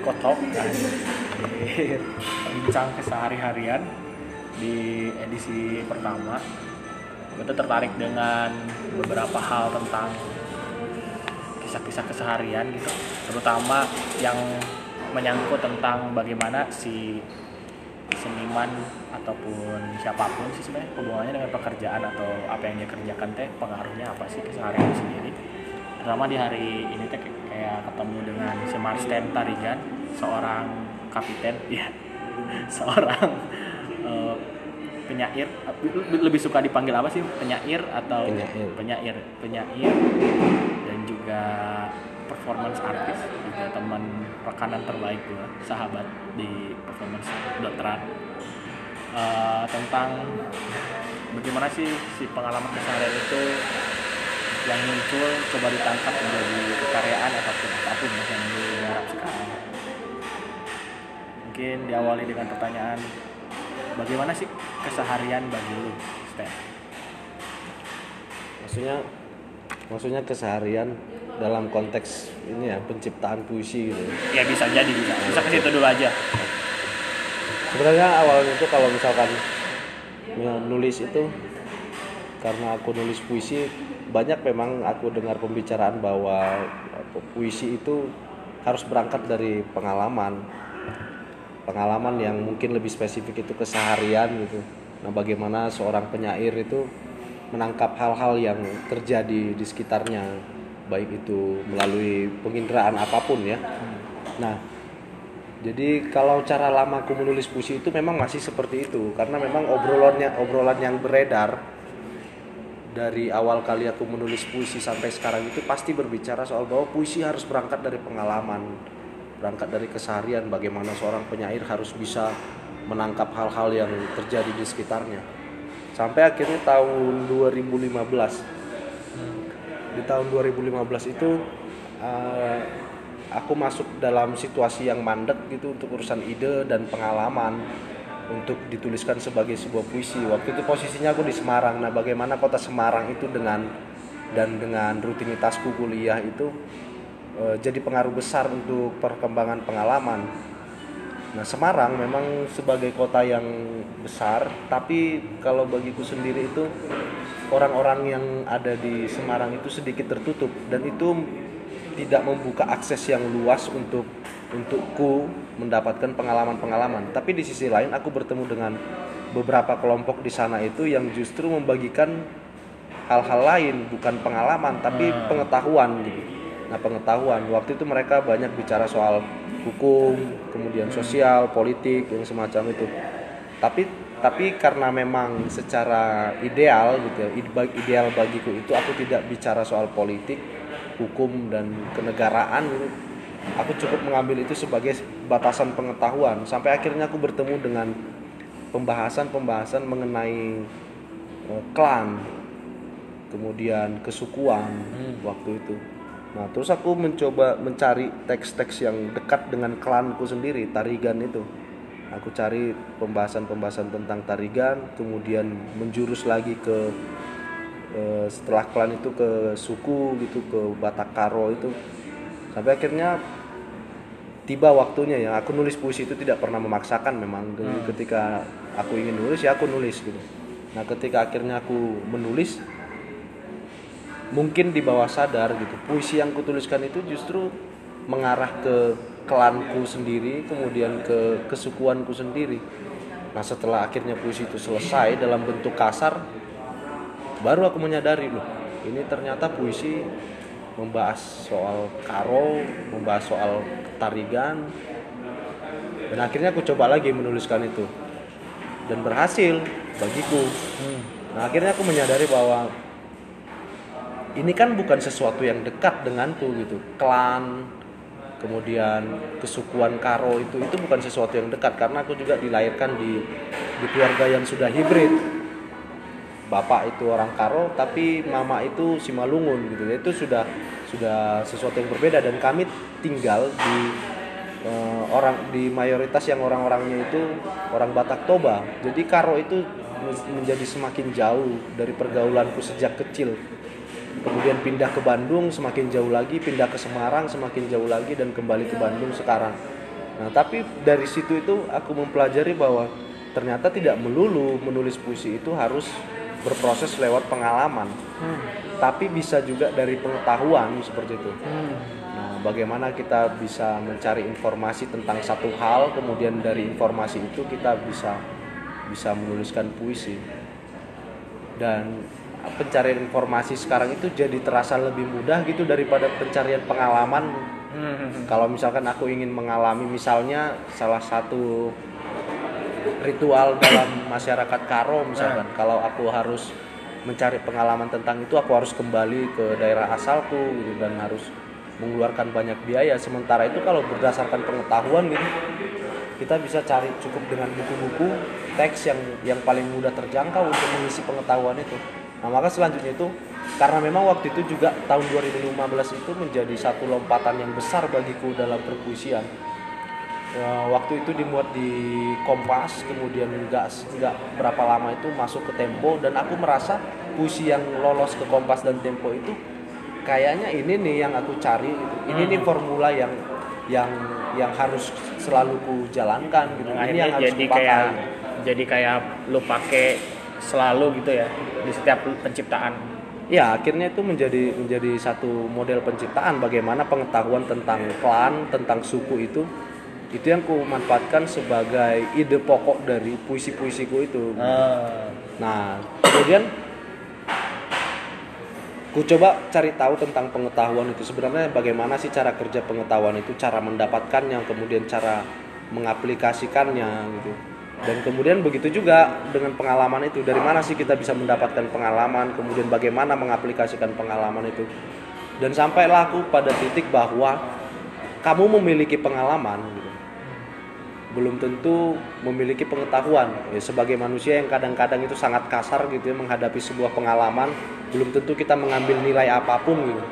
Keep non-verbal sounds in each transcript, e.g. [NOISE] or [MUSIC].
Ekotalk kan di bincang kesehari-harian di edisi pertama kita tertarik dengan beberapa hal tentang kisah-kisah keseharian gitu. Terutama yang menyangkut tentang bagaimana si seniman ataupun siapa pun sih sebenarnya hubungannya dengan pekerjaan atau apa yang dia kerjakan teh pengaruhnya apa sih keseharian sendiri. Terutama di hari ini teh kayak ketemu dengan si Marsten Tarigan seorang kapiten [LAUGHS] ya seorang uh, penyair. Lebih suka dipanggil apa sih? Penyair atau penyair. penyair penyair dan juga performance artist juga teman rekanan terbaik gue sahabat di performance dokteran. Uh, tentang bagaimana sih si pengalaman keseharian itu yang muncul coba ditangkap menjadi kekaryaan ataupun apa pun yang diharap sekarang. Mungkin diawali dengan pertanyaan bagaimana sih keseharian bagi lu Stan? maksudnya maksudnya keseharian dalam konteks ini ya penciptaan puisi gitu. Ya bisa jadi bisa. Bisa ke situ dulu aja. Sebenarnya awalnya itu kalau misalkan nulis itu karena aku nulis puisi banyak memang aku dengar pembicaraan bahwa puisi itu harus berangkat dari pengalaman. Pengalaman yang mungkin lebih spesifik itu keseharian gitu. Nah bagaimana seorang penyair itu menangkap hal-hal yang terjadi di sekitarnya baik itu melalui penginderaan apa pun ya. Nah, jadi kalau cara lama aku menulis puisi itu memang masih seperti itu. Karena memang obrolannya obrolan yang beredar dari awal kali aku menulis puisi sampai sekarang itu pasti berbicara soal bahwa puisi harus berangkat dari pengalaman, berangkat dari keseharian bagaimana seorang penyair harus bisa menangkap hal-hal yang terjadi di sekitarnya. Sampai akhirnya tahun 2015 di tahun 2015 itu uh, aku masuk dalam situasi yang mandek gitu untuk urusan ide dan pengalaman untuk dituliskan sebagai sebuah puisi. Waktu itu posisinya aku di Semarang. Nah, bagaimana kota Semarang itu dengan dan dengan rutinitasku kuliah itu uh, jadi pengaruh besar untuk perkembangan pengalaman. Nah, Semarang memang sebagai kota yang besar, tapi kalau bagiku sendiri itu orang-orang yang ada di Semarang itu sedikit tertutup dan itu tidak membuka akses yang luas untuk untukku mendapatkan pengalaman-pengalaman. Tapi di sisi lain aku bertemu dengan beberapa kelompok di sana itu yang justru membagikan hal-hal lain bukan pengalaman tapi hmm. pengetahuan gitu. Nah, pengetahuan. Waktu itu mereka banyak bicara soal hukum, kemudian sosial, politik yang semacam itu. Tapi tapi karena memang secara ideal gitu ya ideal bagiku itu aku tidak bicara soal politik hukum dan kenegaraan gitu aku cukup mengambil itu sebagai batasan pengetahuan. Sampai akhirnya aku bertemu dengan pembahasan-pembahasan mengenai uh, klan kemudian kesukuan hmm. waktu itu. Nah terus aku mencoba mencari teks-teks yang dekat dengan klanku sendiri tarigan itu. Aku cari pembahasan-pembahasan tentang tarigan kemudian menjurus lagi ke e, setelah klan itu ke suku gitu ke Batak Karo itu. Sampai akhirnya tiba waktunya ya aku nulis puisi itu tidak pernah memaksakan memang. Hmm. ketika aku ingin nulis ya aku nulis gitu. Nah ketika akhirnya aku menulis mungkin di bawah sadar gitu puisi yang kutuliskan itu justru mengarah ke klanku sendiri kemudian ke kesukuanku sendiri. Nah setelah akhirnya puisi itu selesai dalam bentuk kasar baru aku menyadari loh ini ternyata puisi membahas soal karo membahas soal tarigan. Dan akhirnya aku coba lagi menuliskan itu. Dan berhasil bagiku. Nah akhirnya aku menyadari bahwa ini kan bukan sesuatu yang dekat denganku gitu. Klan kemudian kesukuan Karo itu itu bukan sesuatu yang dekat. Karena aku juga dilahirkan di di keluarga yang sudah hibrid. Bapak itu orang Karo tapi mama itu Simalungun gitu. Itu sudah sudah sesuatu yang berbeda dan kami tinggal di uh, orang di mayoritas yang orang-orangnya itu orang Batak Toba. Jadi Karo itu menjadi semakin jauh dari pergaulanku sejak kecil. Kemudian pindah ke Bandung semakin jauh lagi pindah ke Semarang semakin jauh lagi dan kembali ke Bandung sekarang. Nah, tapi dari situ itu aku mempelajari bahwa ternyata tidak melulu menulis puisi itu harus berproses lewat pengalaman, Hmm. tapi bisa juga dari pengetahuan seperti itu. Hmm. Nah, bagaimana kita bisa mencari informasi tentang satu hal, kemudian dari informasi itu kita bisa bisa menuliskan puisi. Dan pencarian informasi sekarang itu jadi terasa lebih mudah gitu daripada pencarian pengalaman. Hmm. Kalau misalkan aku ingin mengalami misalnya salah satu ritual dalam masyarakat Karo misalkan, kalau aku harus mencari pengalaman tentang itu aku harus kembali ke daerah asalku gitu dan harus mengeluarkan banyak biaya. Sementara itu kalau berdasarkan pengetahuan gitu kita bisa cari cukup dengan buku-buku teks yang yang paling mudah terjangkau untuk mengisi pengetahuan itu. Nah, maka selanjutnya itu karena memang waktu itu juga tahun 2015 itu menjadi satu lompatan yang besar bagiku dalam perpuisian. Ya, waktu itu dimuat di Kompas, kemudian nggak nggak berapa lama itu masuk ke Tempo dan aku merasa puisi yang lolos ke Kompas dan Tempo itu kayaknya ini nih yang aku cari, ini nih formula yang yang yang harus selalu ku jalankan gitu. Ini yang harus jadi kupakai. kayak jadi kayak lu pakai selalu gitu ya di setiap penciptaan Ya, akhirnya itu menjadi menjadi satu model penciptaan bagaimana pengetahuan tentang klan, tentang suku itu itu yang ku manfaatkan sebagai ide pokok dari puisi-puisiku itu. Nah, kemudian ku coba cari tahu tentang pengetahuan itu sebenarnya bagaimana sih cara kerja pengetahuan itu, cara mendapatkannya, kemudian cara mengaplikasikannya gitu. Dan kemudian begitu juga dengan pengalaman itu, dari mana sih kita bisa mendapatkan pengalaman, kemudian bagaimana mengaplikasikan pengalaman itu. Dan sampailah aku pada titik bahwa kamu memiliki pengalaman gitu belum tentu memiliki pengetahuan. Ya, sebagai manusia yang kadang-kadang itu sangat kasar gitu ya menghadapi sebuah pengalaman belum tentu kita mengambil nilai apa pun gitu.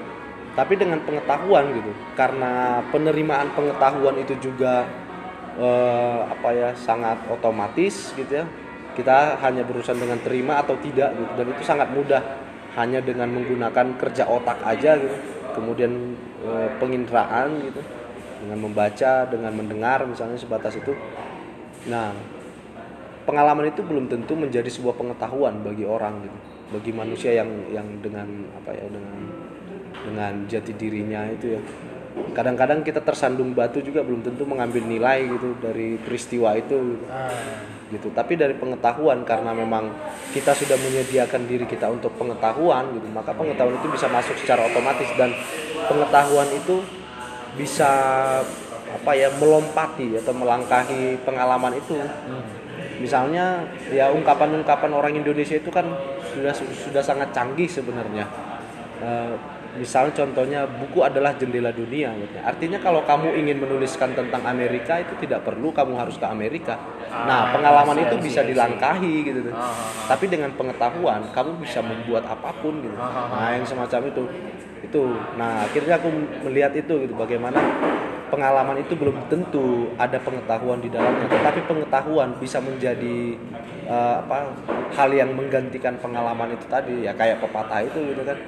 Tapi dengan pengetahuan gitu karena penerimaan pengetahuan itu juga eh, apa ya sangat otomatis gitu ya kita hanya berurusan dengan terima atau tidak gitu. Dan itu sangat mudah hanya dengan menggunakan kerja otak aja gitu. Kemudian eh, penginderaan gitu dengan membaca, dengan mendengar misalnya sebatas itu. Nah, pengalaman itu belum tentu menjadi sebuah pengetahuan bagi orang gitu. Bagi manusia yang yang dengan apa ya dengan dengan jati dirinya itu ya. Kadang-kadang kita tersandung batu juga belum tentu mengambil nilai gitu dari peristiwa itu gitu. gitu. Tapi dari pengetahuan karena memang kita sudah menyediakan diri kita untuk pengetahuan gitu, maka pengetahuan itu bisa masuk secara otomatis dan pengetahuan itu bisa apa ya melompati atau melangkahi pengalaman itu misalnya ya ungkapan-ungkapan orang Indonesia itu kan sudah sudah sangat canggih sebenarnya Eh, misalnya contohnya buku adalah jendela dunia gitu. artinya kalau kamu ingin menuliskan tentang Amerika itu tidak perlu kamu harus ke Amerika nah Ah, pengalaman itu bisa dilangkahi gitu. Ah, ah, ah. tapi dengan pengetahuan kamu bisa membuat apa pun gitu Ah, ah, ah. nah yang semacam itu itu. Nah akhirnya aku melihat itu gitu bagaimana pengalaman itu belum tentu ada pengetahuan di dalamnya. Tetapi pengetahuan bisa menjadi eh, apa hal yang menggantikan pengalaman itu tadi. Ya kayak pepatah itu gitu kan.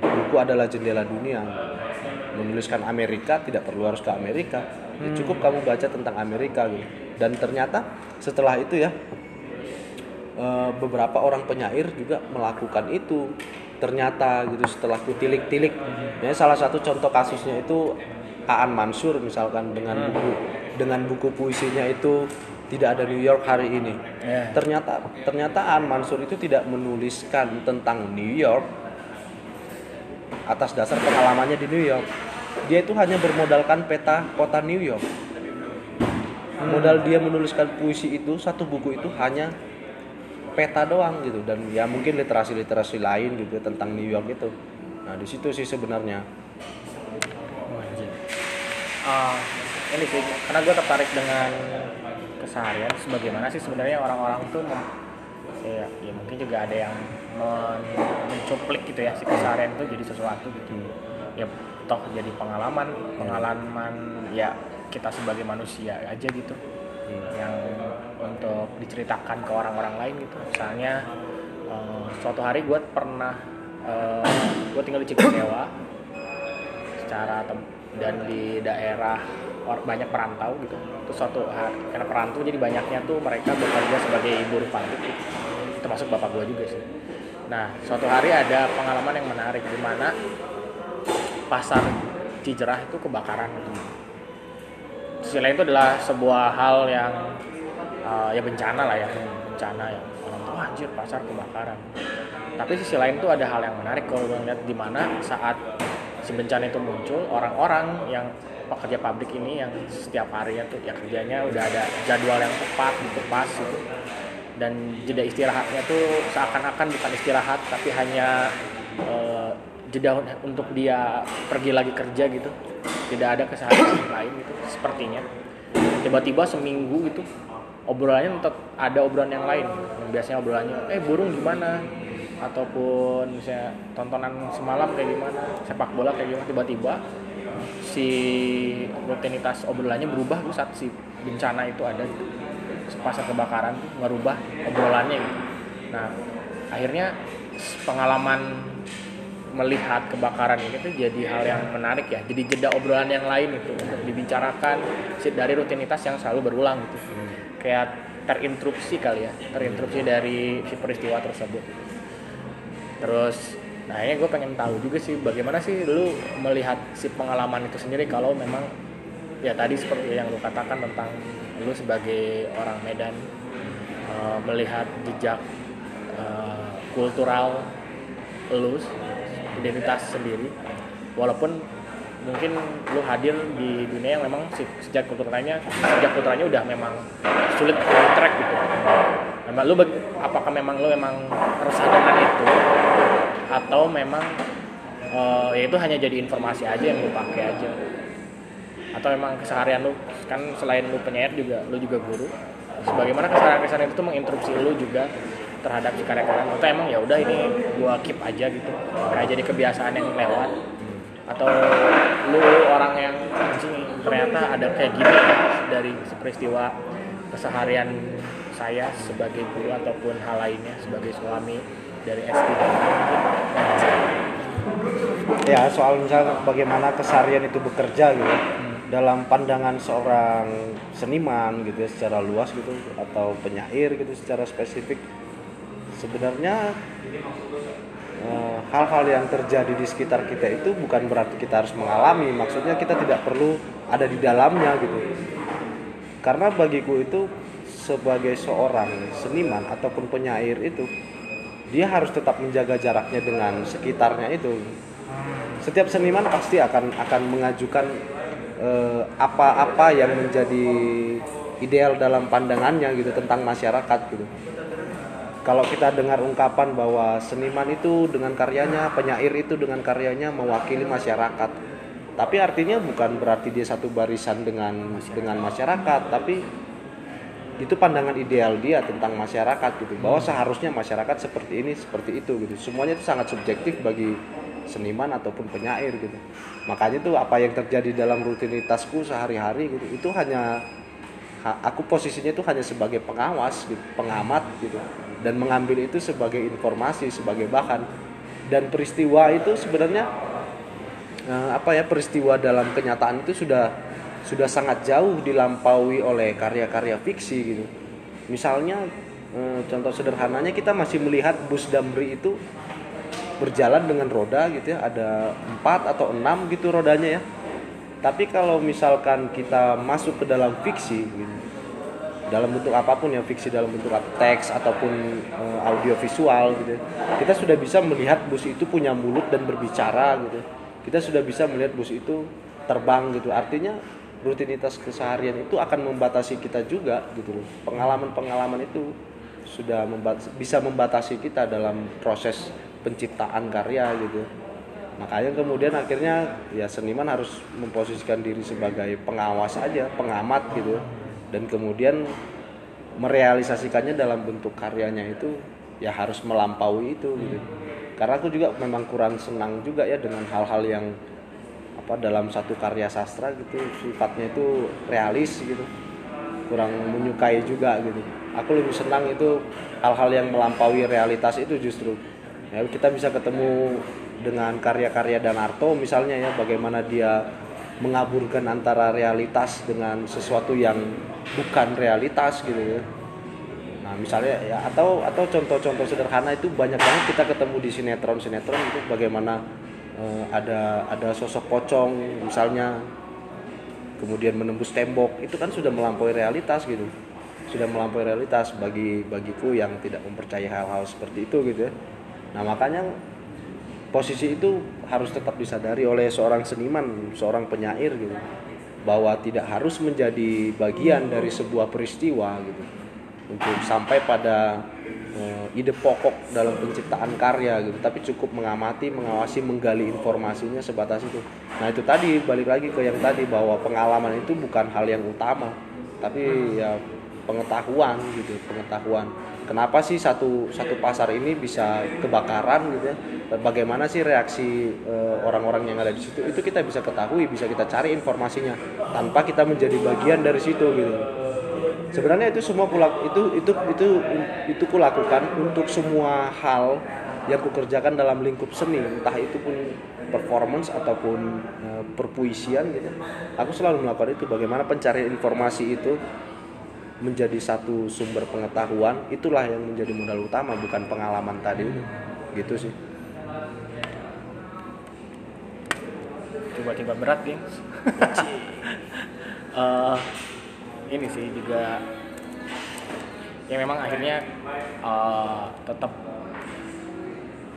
Buku adalah jendela dunia. Menuliskan Amerika tidak perlu harus ke Amerika. Ya, cukup kamu baca tentang Amerika gitu. Dan ternyata setelah itu ya eh, beberapa orang penyair juga melakukan itu ternyata gitu setelah kutilik-tilik ya salah satu contoh kasusnya itu Aan Mansur misalkan dengan buku dengan buku puisinya itu tidak ada New York hari ini. Ya. ternyata ternyata Aan Mansur itu tidak menuliskan tentang New York atas dasar pengalamannya di New York. Dia itu hanya bermodalkan peta kota New York. Modal dia menuliskan puisi itu satu buku itu hanya peta doang gitu. Dan ya mungkin literasi literasi lain gitu tentang New York itu. Nah di situ sih sebenarnya. Ah, ini sih karena gue tertarik dengan keseharian sebagaimana sih sebenarnya orang-orang tuh ya, ya mungkin juga ada yang men- mencuplik gitu ya si keseharian itu jadi sesuatu gitu. Ya toh jadi pengalaman pengalaman ya kita sebagai manusia aja gitu. Yang untuk diceritakan ke orang-orang lain gitu misalnya eh, suatu hari gue pernah gue tinggal di Cikunewa secara dan di daerah banyak perantau gitu terus suatu hari karena perantau jadi banyaknya tuh mereka bekerja sebagai buruh pabrik gitu. termasuk bapak gua juga sih nah suatu hari ada pengalaman yang menarik di mana pasar Cijerah itu kebakaran gitu. Sisi lain itu adalah sebuah hal yang uh, ya bencana lah ya bencana yang orang tuh "Wah, anjir pasar kebakaran. Tapi sisi lain tuh ada hal yang menarik kalau gue ngeliat di mana saat si bencana itu muncul orang-orang yang pekerja pabrik ini yang setiap harinya tuh ya kerjanya udah ada jadwal yang tepat gitu pas gitu. Dan jeda istirahatnya tuh seakan-akan bukan istirahat tapi hanya eh, jeda untuk dia pergi lagi kerja gitu. Tidak ada keseharian lain gitu sepertinya. Tiba-tiba seminggu gitu obrolannya tetap ada obrolan yang lain. Biasanya obrolannya eh burung gimana? Ataupun misalnya tontonan semalam kayak gimana sepak bola kayak gimana. Tiba-tiba si rutinitas obrolannya berubah tuh saat si bencana itu ada pasar kebakaran tuh merubah obrolannya gitu. Nah akhirnya pengalaman melihat kebakaran ini tuh jadi hal yang menarik ya. Jadi jeda obrolan yang lain itu untuk dibicarakan dari rutinitas yang selalu berulang gitu kayak terinterupsi kali ya terinterupsi dari si peristiwa tersebut. Terus nah ini gue pengen tahu juga sih bagaimana sih lu melihat si pengalaman itu sendiri kalau memang ya tadi seperti yang lu katakan tentang lu sebagai orang Medan eh, melihat jejak eh, kultural lu identitas sendiri walaupun mungkin lu hadir di dunia yang memang se- sejak kulturnya sejak kulturnya udah memang sulit track gitu. Memang lu apakah memang lu memang resah dengan itu atau memang eh, ya itu hanya jadi informasi aja yang lu pakai aja. Atau memang keseharian lu kan selain lu penyair juga lu juga guru sebagaimana keseharian keseharian itu menginterupsi lu juga terhadap si karya-karya atau emang ya udah ini gua keep aja gitu kayak jadi kebiasaan yang lewat atau lu orang yang anjing ternyata ada kayak gini ya dari peristiwa keseharian saya sebagai guru ataupun hal lainnya sebagai suami dari SD dan ya soal misalnya bagaimana keseharian itu bekerja gitu dalam pandangan seorang seniman gitu ya secara luas gitu atau penyair gitu secara spesifik. Sebenarnya hal-hal yang terjadi di sekitar kita itu bukan berarti kita harus mengalami. Maksudnya kita tidak perlu ada di dalamnya gitu. Karena bagiku itu sebagai seorang seniman ataupun penyair itu dia harus tetap menjaga jaraknya dengan sekitarnya itu. Setiap seniman pasti akan akan mengajukan eh, apa-apa yang menjadi ideal dalam pandangannya gitu tentang masyarakat gitu kalau kita dengar ungkapan bahwa seniman itu dengan karyanya penyair itu dengan karyanya mewakili masyarakat. Tapi artinya bukan berarti dia satu barisan dengan dengan masyarakat tapi itu pandangan ideal dia tentang masyarakat gitu bahwa seharusnya masyarakat seperti ini seperti itu gitu. Semuanya itu sangat subjektif bagi seniman ataupun penyair gitu. Makanya tuh apa yang terjadi dalam rutinitasku sehari-hari gitu itu hanya ha- aku posisinya itu hanya sebagai pengawas gitu pengamat gitu dan mengambil itu sebagai informasi sebagai bahan dan peristiwa itu sebenarnya eh, apa ya peristiwa dalam kenyataan itu sudah sudah sangat jauh dilampaui oleh karya-karya fiksi gitu. Misalnya eh, contoh sederhananya kita masih melihat bus Damri itu berjalan dengan roda gitu ya, ada empat atau enam gitu rodanya ya. Tapi kalau misalkan kita masuk ke dalam fiksi gitu, dalam bentuk apa pun ya fiksi dalam bentuk teks ataupun eh, audio visual gitu. Kita sudah bisa melihat bus itu punya mulut dan berbicara gitu. Kita sudah bisa melihat bus itu terbang gitu. Artinya rutinitas keseharian itu akan membatasi kita juga gitu loh. Pengalaman-pengalaman itu sudah membat- bisa membatasi kita dalam proses penciptaan karya gitu. Makanya kemudian akhirnya ya seniman harus memposisikan diri sebagai pengawas aja pengamat gitu dan kemudian merealisasikannya dalam bentuk karyanya itu ya harus melampaui itu gitu. Karena aku juga memang kurang senang juga ya dengan hal-hal yang apa dalam satu karya sastra gitu sifatnya itu realis gitu. Kurang menyukai juga gitu. Aku lebih senang itu hal-hal yang melampaui realitas itu justru. Ya kita bisa ketemu dengan karya-karya Danarto misalnya ya bagaimana dia mengaburkan antara realitas dengan sesuatu yang bukan realitas gitu ya. Nah misalnya ya atau atau contoh-contoh sederhana itu banyak banget kita ketemu di sinetron sinetron itu bagaimana eh, ada ada sosok pocong misalnya kemudian menembus tembok itu kan sudah melampaui realitas gitu. Sudah melampaui realitas bagi bagiku yang tidak mempercayai hal-hal seperti itu gitu ya. Nah makanya posisi itu harus tetap disadari oleh seorang seniman seorang penyair gitu. Bahwa tidak harus menjadi bagian dari sebuah peristiwa gitu. Untuk sampai pada eh, ide pokok dalam penciptaan karya gitu. Tapi cukup mengamati mengawasi menggali informasinya sebatas itu. Nah itu tadi balik lagi ke yang tadi bahwa pengalaman itu bukan hal yang utama. Tapi ya pengetahuan gitu pengetahuan kenapa sih satu satu pasar ini bisa kebakaran gitu ya? Dan bagaimana sih reaksi eh, orang-orang yang ada di situ? Itu kita bisa ketahui bisa kita cari informasinya tanpa kita menjadi bagian dari situ gitu. Sebenarnya itu semua pula itu itu itu itu kulakukan untuk semua hal yang kukerjakan dalam lingkup seni entah itu pun performance ataupun eh, perpuisian gitu. Aku selalu melakukan itu bagaimana pencarian informasi itu menjadi satu sumber pengetahuan itulah yang menjadi modal utama bukan pengalaman tadi. Gitu sih. Tiba-tiba berat gengs [LAUGHS] Eh, ini sih juga ya memang akhirnya eh, tetap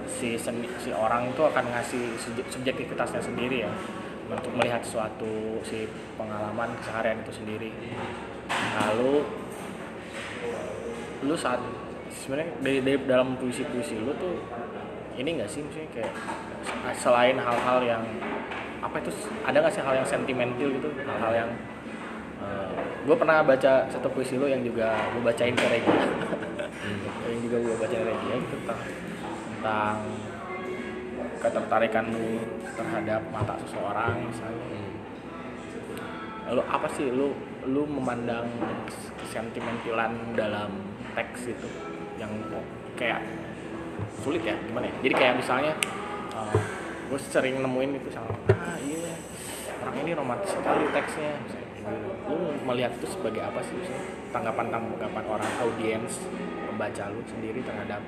si seni, si orang itu akan ngasih subje- subjektivitasnya sendiri ya. Untuk melihat suatu si pengalaman keseharian itu sendiri lalu lu saat sebenarnya dari, dari dalam puisi-puisi lu tuh ini enggak sih misalnya kayak selain hal-hal yang apa itu ada nggak sih hal yang sentimental gitu? Hal-hal yang gue pernah baca satu puisi lu yang juga gue [LAUGHS] bacain ke Regi. Yang juga gue bacain ke Regi itu tentang tentang ketertarikan lu terhadap mata seseorang misalnya. Lalu apa sih lu lu memandang kesentimentalan dalam teks itu yang kayak sulit ya gimana ya? Jadi kayak misalnya gue sering nemuin itu sama ah iya orang ini romantis sekali teksnya. Gitu. lu melihat itu sebagai apa sih? Misalnya tanggapan tanggapan orang audiens pembaca lu sendiri terhadap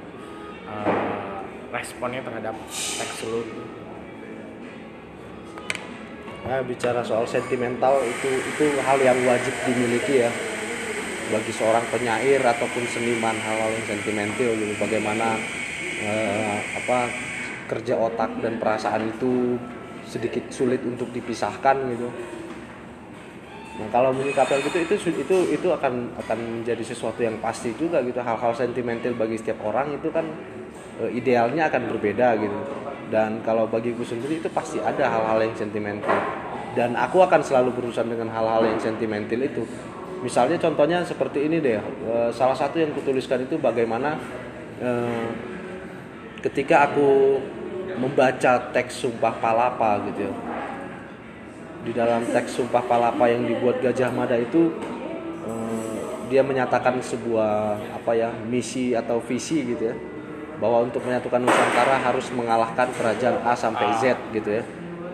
uh, responnya terhadap teks lu Nah, bicara soal sentimental itu itu hal yang wajib dimiliki ya. Bagi seorang penyair ataupun seniman hal-hal yang sentimental gitu. Bagaimana eh, apa kerja otak dan perasaan itu sedikit sulit untuk dipisahkan gitu. Nah kalau menyikapi hal gitu itu itu itu akan akan menjadi sesuatu yang pasti juga gitu. Hal-hal sentimental bagi setiap orang itu kan eh, idealnya akan berbeda gitu dan kalau bagiku sendiri itu pasti ada hal-hal yang sentimental. Dan aku akan selalu berurusan dengan hal-hal yang sentimental itu. Misalnya contohnya seperti ini deh eh, salah satu yang kutuliskan itu bagaimana eh, ketika aku membaca teks sumpah palapa gitu ya. Di dalam teks sumpah palapa yang dibuat Gajah Mada itu eh, dia menyatakan sebuah apa ya misi atau visi gitu ya bahwa untuk menyatukan Nusantara harus mengalahkan kerajaan A sampai Z gitu ya.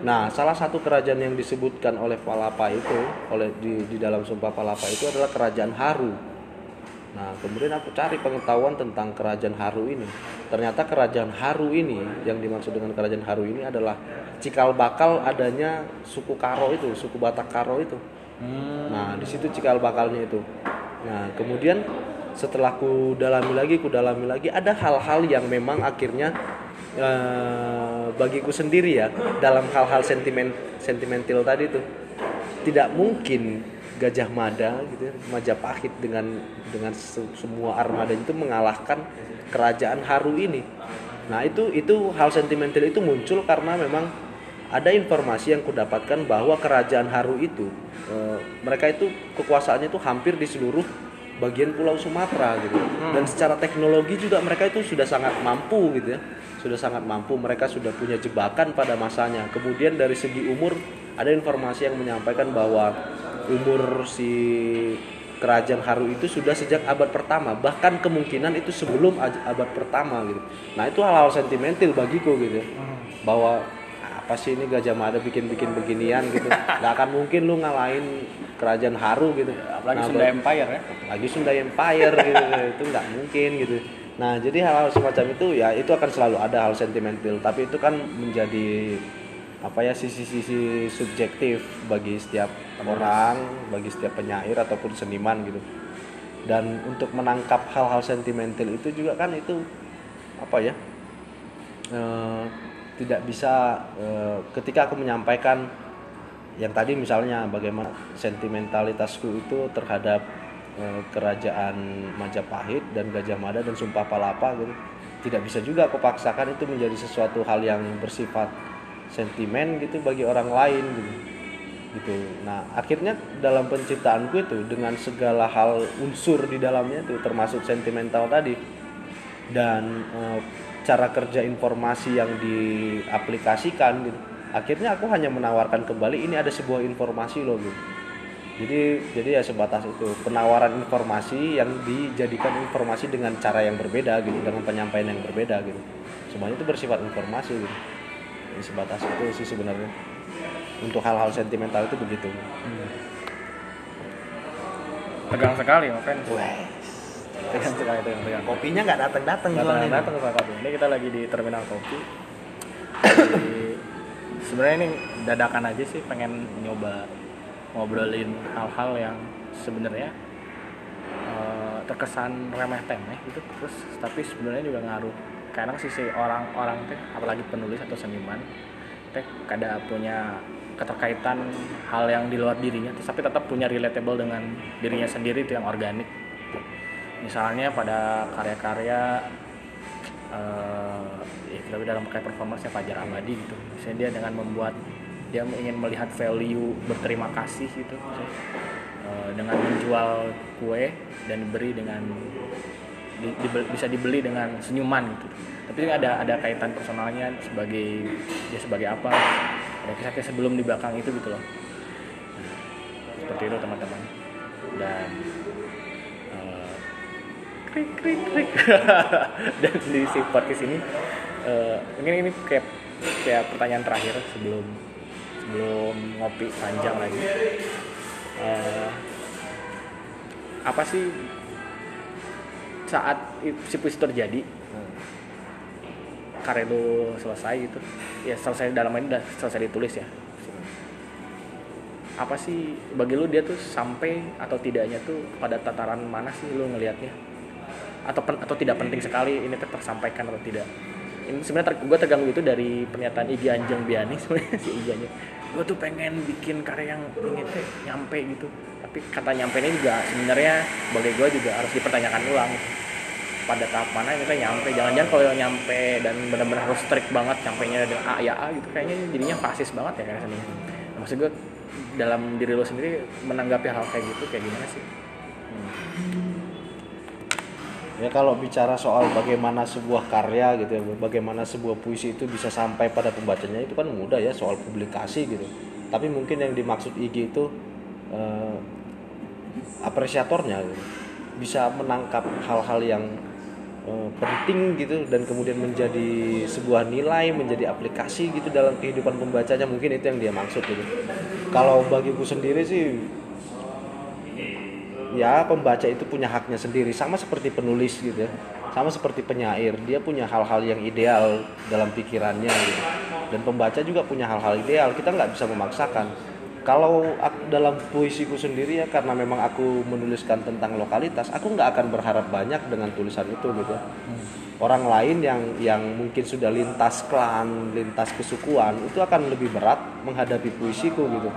Nah, salah satu kerajaan yang disebutkan oleh Palapa itu, oleh di, di dalam Sumpah Palapa itu adalah kerajaan Haru. Nah, kemudian aku cari pengetahuan tentang kerajaan Haru ini. Ternyata kerajaan Haru ini, yang dimaksud dengan kerajaan Haru ini adalah cikal bakal adanya suku Karo itu, suku Batak Karo itu. Nah, di situ cikal bakalnya itu. Nah, kemudian setelah ku dalami lagi, ku dalami lagi, ada hal-hal yang memang akhirnya eh, bagiku sendiri ya dalam hal-hal sentimen sentimental tadi itu tidak mungkin Gajah Mada gitu ya, Majapahit dengan dengan se- semua armada itu mengalahkan kerajaan Haru ini. Nah, itu itu hal sentimental itu muncul karena memang ada informasi yang kudapatkan bahwa kerajaan Haru itu eh, mereka itu kekuasaannya itu hampir di seluruh bagian Pulau Sumatera gitu. Dan secara teknologi juga mereka itu sudah sangat mampu gitu ya. Sudah sangat mampu, mereka sudah punya jebakan pada masanya. Kemudian dari segi umur ada informasi yang menyampaikan bahwa umur si kerajaan Haru itu sudah sejak abad pertama, bahkan kemungkinan itu sebelum abad pertama gitu. Nah, itu hal-hal sentimental bagiku gitu. ya. Bahwa apa apa sih ini Gajah Mada bikin-bikin beginian gitu? [LAUGHS] Nggak akan mungkin lu ngalahin kerajaan Haru gitu. Apalagi Nah, Sunda Empire ya? Lagi Sunda Empire gitu. [LAUGHS] Itu nggak mungkin gitu. Nah jadi hal-hal semacam itu ya itu akan selalu ada hal sentimental. Tapi itu kan menjadi apa ya sisi-sisi subjektif bagi setiap orang bagi setiap penyair ataupun seniman gitu. Dan untuk menangkap hal-hal sentimental itu juga kan itu apa ya eh, tidak bisa eh, ketika aku menyampaikan yang tadi misalnya bagaimana sentimentalitasku itu terhadap eh, kerajaan Majapahit dan Gajah Mada dan Sumpah Palapa gitu tidak bisa juga aku paksakan itu menjadi sesuatu hal yang bersifat sentimen gitu bagi orang lain gitu. Gitu. Nah akhirnya dalam penciptaanku itu dengan segala hal unsur di dalamnya itu termasuk sentimental tadi dan eh, cara kerja informasi yang diaplikasikan gitu akhirnya aku hanya menawarkan kembali ini ada sebuah informasi loh gitu. Jadi jadi ya sebatas itu penawaran informasi yang dijadikan informasi dengan cara yang berbeda gitu dengan penyampaian yang berbeda gitu. Semuanya itu bersifat informasi gitu. Jadi sebatas itu sih sebenarnya. Untuk hal-hal sentimental itu begitu. Tegang sekali ngapain tegang sekali tegang tegang kopinya nggak datang datang datang datang ke kopi. Ini kita lagi di terminal kopi. Sebenarnya ini dadakan aja sih pengen nyoba ngobrolin hal-hal yang sebenarnya eh, terkesan remeh temeh gitu. Terus tapi sebenarnya juga ngaruh. Kadang sisi orang-orang teh apalagi penulis atau seniman teh kada punya keterkaitan hal yang di luar dirinya tapi tetap punya relatable dengan dirinya sendiri itu yang organik misalnya pada karya-karya eh ya dalam kayak performance Fajar Abadi gitu. Misalnya dia dengan membuat dia ingin melihat value berterima kasih gitu misalnya, eh, dengan menjual kue dan diberi dengan di- dibel- bisa dibeli dengan senyuman gitu. Tapi ada ada kaitan personalnya sebagai dia sebagai apa ada kisah-kisah sebelum di belakang itu gitu loh. Nah, seperti itu teman-teman. Dan krik krik krik. [LAUGHS] Dan di si podcast ini eh, mungkin ini kayak kayak pertanyaan terakhir sebelum sebelum ngopi panjang lagi. Eh, apa sih saat si puisi terjadi? Karya lu selesai gitu. Ya selesai dalam ini udah selesai ditulis ya. Apa sih bagi lu dia tuh sampai atau tidaknya tuh pada tataran mana sih lu ngelihatnya atau pen- atau tidak penting sekali ini tersampaikan atau tidak. Ini sebenarnya ter- gue terganggu itu dari pernyataan Igi Anjeng Biani [LAUGHS] sebenarnya si Igi Anjeng gue tuh pengen bikin karya yang ingin eh, nyampe gitu. Tapi kata nyampe ini juga sebenarnya bagi gue juga harus dipertanyakan ulang. Pada tahap mana kita nyampe? Jangan-jangan kalau nyampe dan benar-benar harus strict banget nyampainya dengan A ya A gitu kayaknya jadinya fasis banget ya kayak seninya nah, maksud gue dalam diri lo sendiri menanggapi hal kayak gitu kayak gimana sih Ya kalau bicara soal bagaimana sebuah karya gitu ya, bagaimana sebuah puisi itu bisa sampai pada pembacanya itu kan mudah ya soal publikasi gitu. Tapi mungkin yang dimaksud IG itu eh, apresiatornya gitu. bisa menangkap hal-hal yang eh, penting gitu dan kemudian menjadi sebuah nilai, menjadi aplikasi gitu dalam kehidupan pembacanya mungkin itu yang dia maksud gitu. Kalau bagiku sendiri sih ya pembaca itu punya haknya sendiri. Sama seperti penulis gitu ya. Sama seperti penyair. Dia punya hal-hal yang ideal dalam pikirannya gitu. Dan pembaca juga punya hal-hal ideal. Kita nggak bisa memaksakan. Kalau aku, dalam puisiku sendiri ya karena memang aku menuliskan tentang lokalitas aku nggak akan berharap banyak dengan tulisan itu gitu ya. orang lain yang yang mungkin sudah lintas klan lintas kesukuan itu akan lebih berat menghadapi puisiku gitu.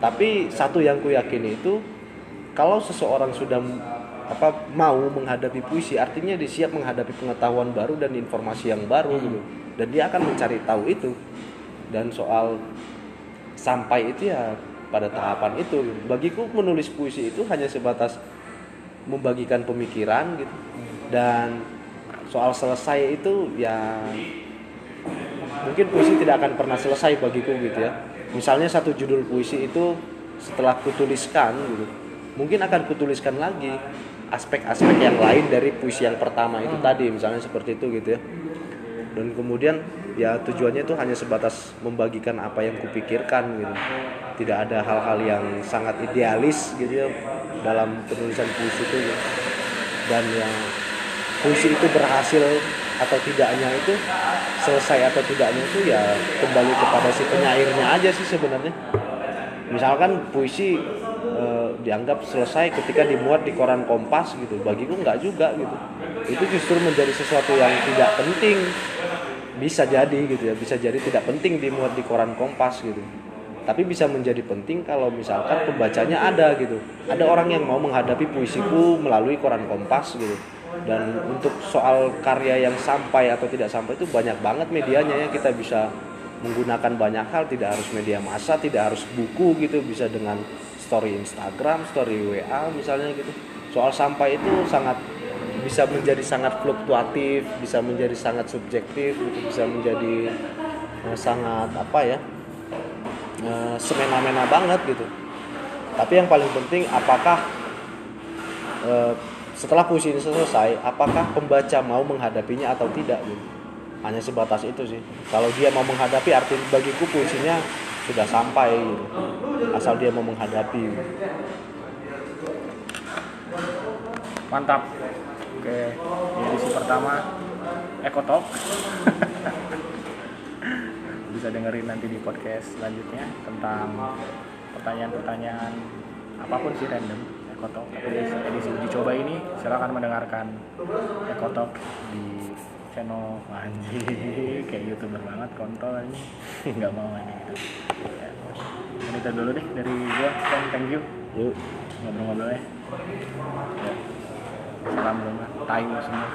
Tapi satu yang ku yakini itu kalau seseorang sudah apa mau menghadapi puisi artinya dia siap menghadapi pengetahuan baru dan informasi yang baru gitu. Dan dia akan mencari tahu itu. Dan soal sampai itu ya pada tahapan itu bagiku menulis puisi itu hanya sebatas membagikan pemikiran gitu. Dan soal selesai itu ya mungkin puisi tidak akan pernah selesai bagiku gitu ya. Misalnya satu judul puisi itu setelah kutuliskan gitu mungkin akan kutuliskan lagi aspek-aspek yang lain dari puisi yang pertama itu tadi misalnya seperti itu gitu ya. Dan kemudian ya tujuannya itu hanya sebatas membagikan apa yang kupikirkan gitu. Tidak ada hal-hal yang sangat idealis gitu ya dalam penulisan puisi itu gitu. dan yang puisi itu berhasil atau tidaknya itu selesai atau tidaknya itu ya kembali kepada si penyairnya aja sih sebenarnya. Misalkan puisi dianggap selesai ketika dimuat di koran Kompas gitu. Bagiku nggak juga gitu. Itu justru menjadi sesuatu yang tidak penting. Bisa jadi gitu ya. Bisa jadi tidak penting dimuat di koran Kompas gitu. Tapi bisa menjadi penting kalau misalkan pembacanya ada gitu. Ada orang yang mau menghadapi puisiku melalui koran Kompas gitu. Dan untuk soal karya yang sampai atau tidak sampai itu banyak banget medianya ya. Kita bisa menggunakan banyak hal. Tidak harus media massa tidak harus buku gitu. Bisa dengan story Instagram story WA misalnya gitu. Soal sampai itu sangat bisa menjadi sangat fluktuatif bisa menjadi sangat subjektif gitu. Bisa menjadi uh, sangat apa ya uh, semena-mena banget gitu. Tapi yang paling penting apakah uh, setelah puisi ini selesai apakah pembaca mau menghadapinya atau tidak gitu. Hanya sebatas itu sih. Kalau dia mau menghadapi arti bagiku puisinya sudah sampai gitu asal dia mau menghadapi. Gitu. mantap. Oke di edisi pertama Ekotalk [LAUGHS] bisa dengerin nanti di podcast selanjutnya tentang pertanyaan-pertanyaan apa pun sih random Ekotalk tapi edisi uji coba ini silakan mendengarkan Ekotalk di channel. Anjing kayak youtuber banget kontol ini. Nggak mau ini gitu ya. itu dulu deh dari gua thank you. Yuk. Ngobrol-ngobrolnya ya. salam dulu time semua